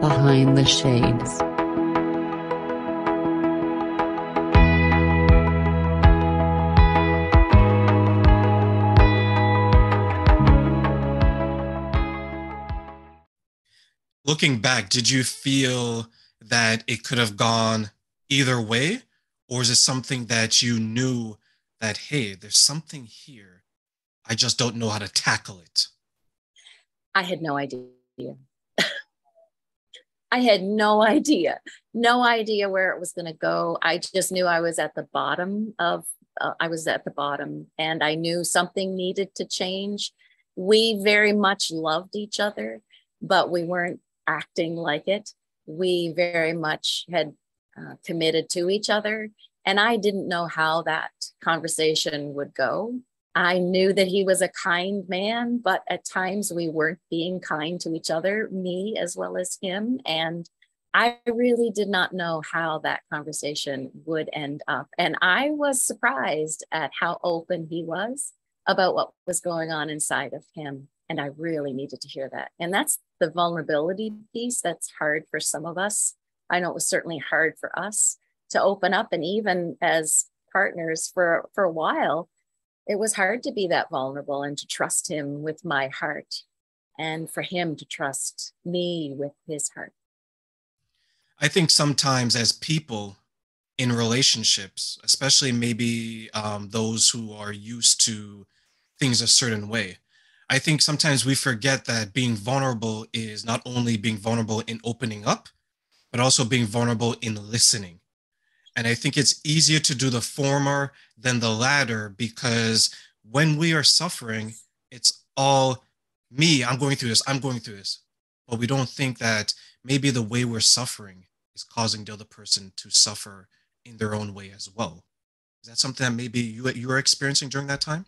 Behind the Shades. Looking back, did you feel that it could have gone either way? Or is it something that you knew that, hey, there's something here? I just don't know how to tackle it? I had no idea. I had no idea, no idea where it was going to go. I just knew I was at the bottom of, uh, I was at the bottom and I knew something needed to change. We very much loved each other, but we weren't acting like it. We very much had uh, committed to each other. And I didn't know how that conversation would go. I knew that he was a kind man, but at times we weren't being kind to each other, me as well as him. And I really did not know how that conversation would end up. And I was surprised at how open he was about what was going on inside of him. And I really needed to hear that. And that's the vulnerability piece that's hard for some of us. I know it was certainly hard for us to open up. And even as partners for, for a while, it was hard to be that vulnerable and to trust him with my heart and for him to trust me with his heart. I think sometimes as people in relationships, especially maybe um, those who are used to things a certain way, I think sometimes we forget that being vulnerable is not only being vulnerable in opening up, but also being vulnerable in listening. And I think it's easier to do the former than the latter because when we are suffering, it's all me, I'm going through this, I'm going through this. But we don't think that maybe the way we're suffering is causing the other person to suffer in their own way as well. Is that something that maybe you, you were experiencing during that time?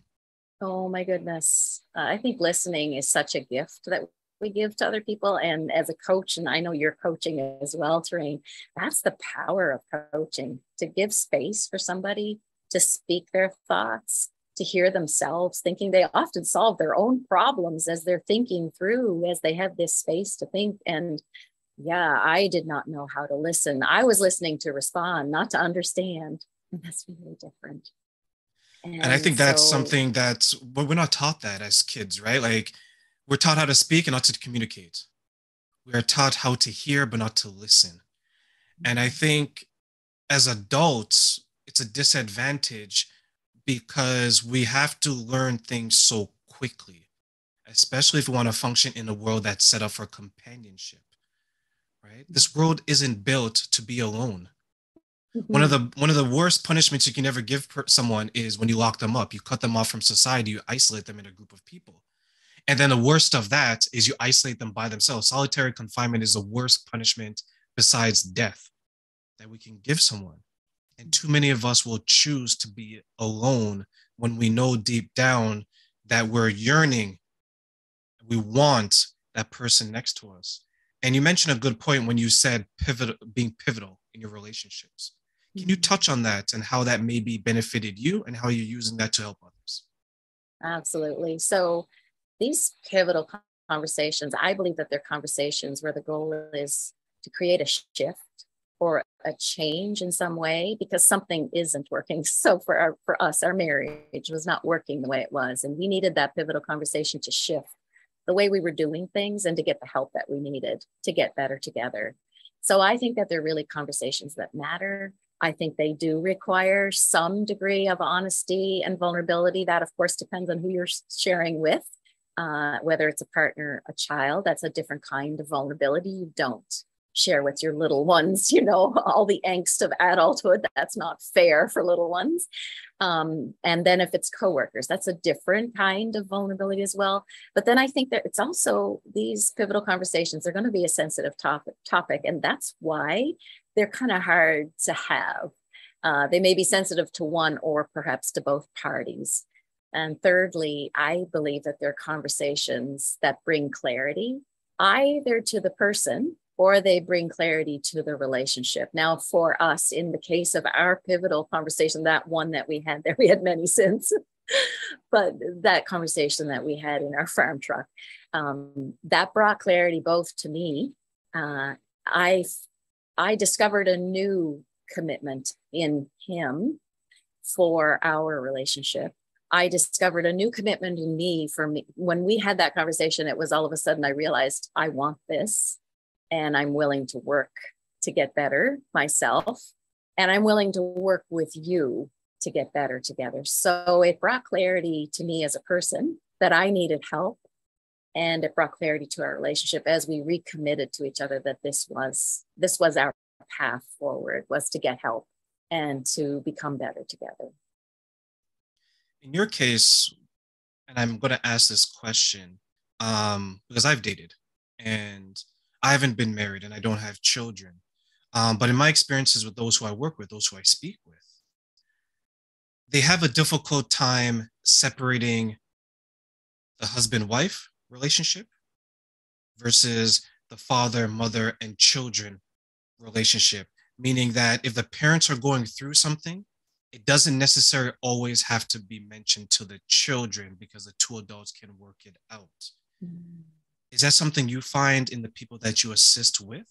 Oh my goodness. Uh, I think listening is such a gift that we give to other people. And as a coach, and I know you're coaching as well, Terrain, that's the power of coaching to give space for somebody to speak their thoughts, to hear themselves thinking. They often solve their own problems as they're thinking through, as they have this space to think. And yeah, I did not know how to listen. I was listening to respond, not to understand. And that's really different. And, and I think that's so, something that's, we're not taught that as kids, right? Like, we're taught how to speak and not to communicate. We are taught how to hear, but not to listen. And I think as adults, it's a disadvantage because we have to learn things so quickly, especially if we want to function in a world that's set up for companionship. Right? This world isn't built to be alone. Mm-hmm. One of the one of the worst punishments you can ever give per- someone is when you lock them up. You cut them off from society. You isolate them in a group of people. And then the worst of that is you isolate them by themselves. Solitary confinement is the worst punishment besides death that we can give someone. And too many of us will choose to be alone when we know deep down that we're yearning, we want that person next to us. And you mentioned a good point when you said pivotal, being pivotal in your relationships. Can you mm-hmm. touch on that and how that maybe benefited you and how you're using that to help others? Absolutely. So these pivotal conversations, I believe that they're conversations where the goal is to create a shift or a change in some way because something isn't working. So for our, for us, our marriage was not working the way it was, and we needed that pivotal conversation to shift the way we were doing things and to get the help that we needed to get better together. So I think that they're really conversations that matter. I think they do require some degree of honesty and vulnerability. That, of course, depends on who you're sharing with uh, whether it's a partner, a child, that's a different kind of vulnerability. You don't share with your little ones, you know, all the angst of adulthood. That's not fair for little ones. Um, and then if it's coworkers, that's a different kind of vulnerability as well. But then I think that it's also these pivotal conversations are going to be a sensitive topic, topic, and that's why they're kind of hard to have. Uh, they may be sensitive to one or perhaps to both parties. And thirdly, I believe that they're conversations that bring clarity either to the person or they bring clarity to the relationship. Now, for us, in the case of our pivotal conversation, that one that we had there, we had many since, but that conversation that we had in our farm truck, um, that brought clarity both to me uh, I I discovered a new commitment in him for our relationship. I discovered a new commitment in me for me. When we had that conversation, it was all of a sudden I realized I want this and I'm willing to work to get better myself. And I'm willing to work with you to get better together. So it brought clarity to me as a person that I needed help. And it brought clarity to our relationship as we recommitted to each other that this was this was our path forward was to get help and to become better together. In your case, and I'm going to ask this question um, because I've dated and I haven't been married and I don't have children. Um, but in my experiences with those who I work with, those who I speak with, they have a difficult time separating the husband wife relationship versus the father, mother, and children relationship. Meaning that if the parents are going through something, it doesn't necessarily always have to be mentioned to the children because the two adults can work it out. Mm. Is that something you find in the people that you assist with?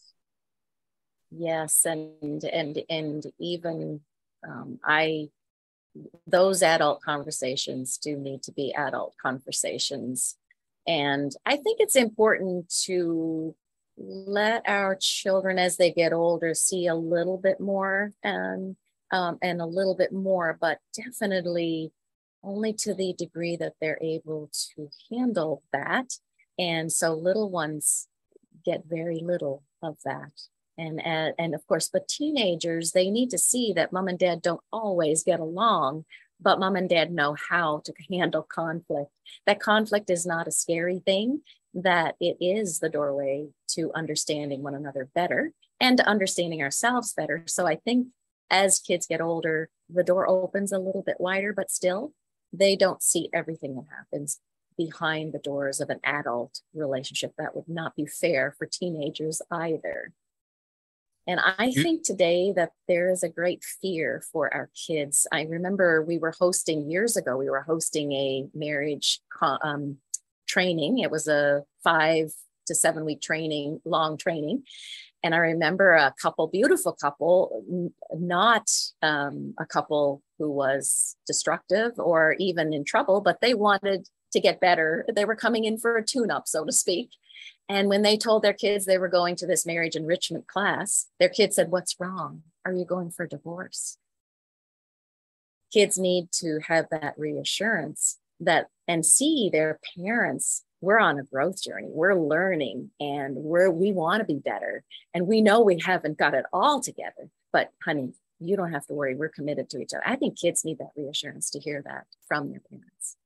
Yes, and and and even um, I those adult conversations do need to be adult conversations. And I think it's important to let our children, as they get older, see a little bit more and um, and a little bit more, but definitely only to the degree that they're able to handle that. And so little ones get very little of that. And, and and of course but teenagers they need to see that mom and dad don't always get along but mom and dad know how to handle conflict. That conflict is not a scary thing that it is the doorway to understanding one another better and understanding ourselves better. So i think as kids get older the door opens a little bit wider but still they don't see everything that happens behind the doors of an adult relationship that would not be fair for teenagers either and I think today that there is a great fear for our kids. I remember we were hosting years ago, we were hosting a marriage um, training. It was a five to seven week training, long training. And I remember a couple, beautiful couple, not um, a couple who was destructive or even in trouble, but they wanted to get better. They were coming in for a tune up, so to speak. And when they told their kids they were going to this marriage enrichment class, their kids said, What's wrong? Are you going for divorce? Kids need to have that reassurance that and see their parents we're on a growth journey. We're learning and we're we want to be better. And we know we haven't got it all together but honey you don't have to worry. We're committed to each other. I think kids need that reassurance to hear that from their parents.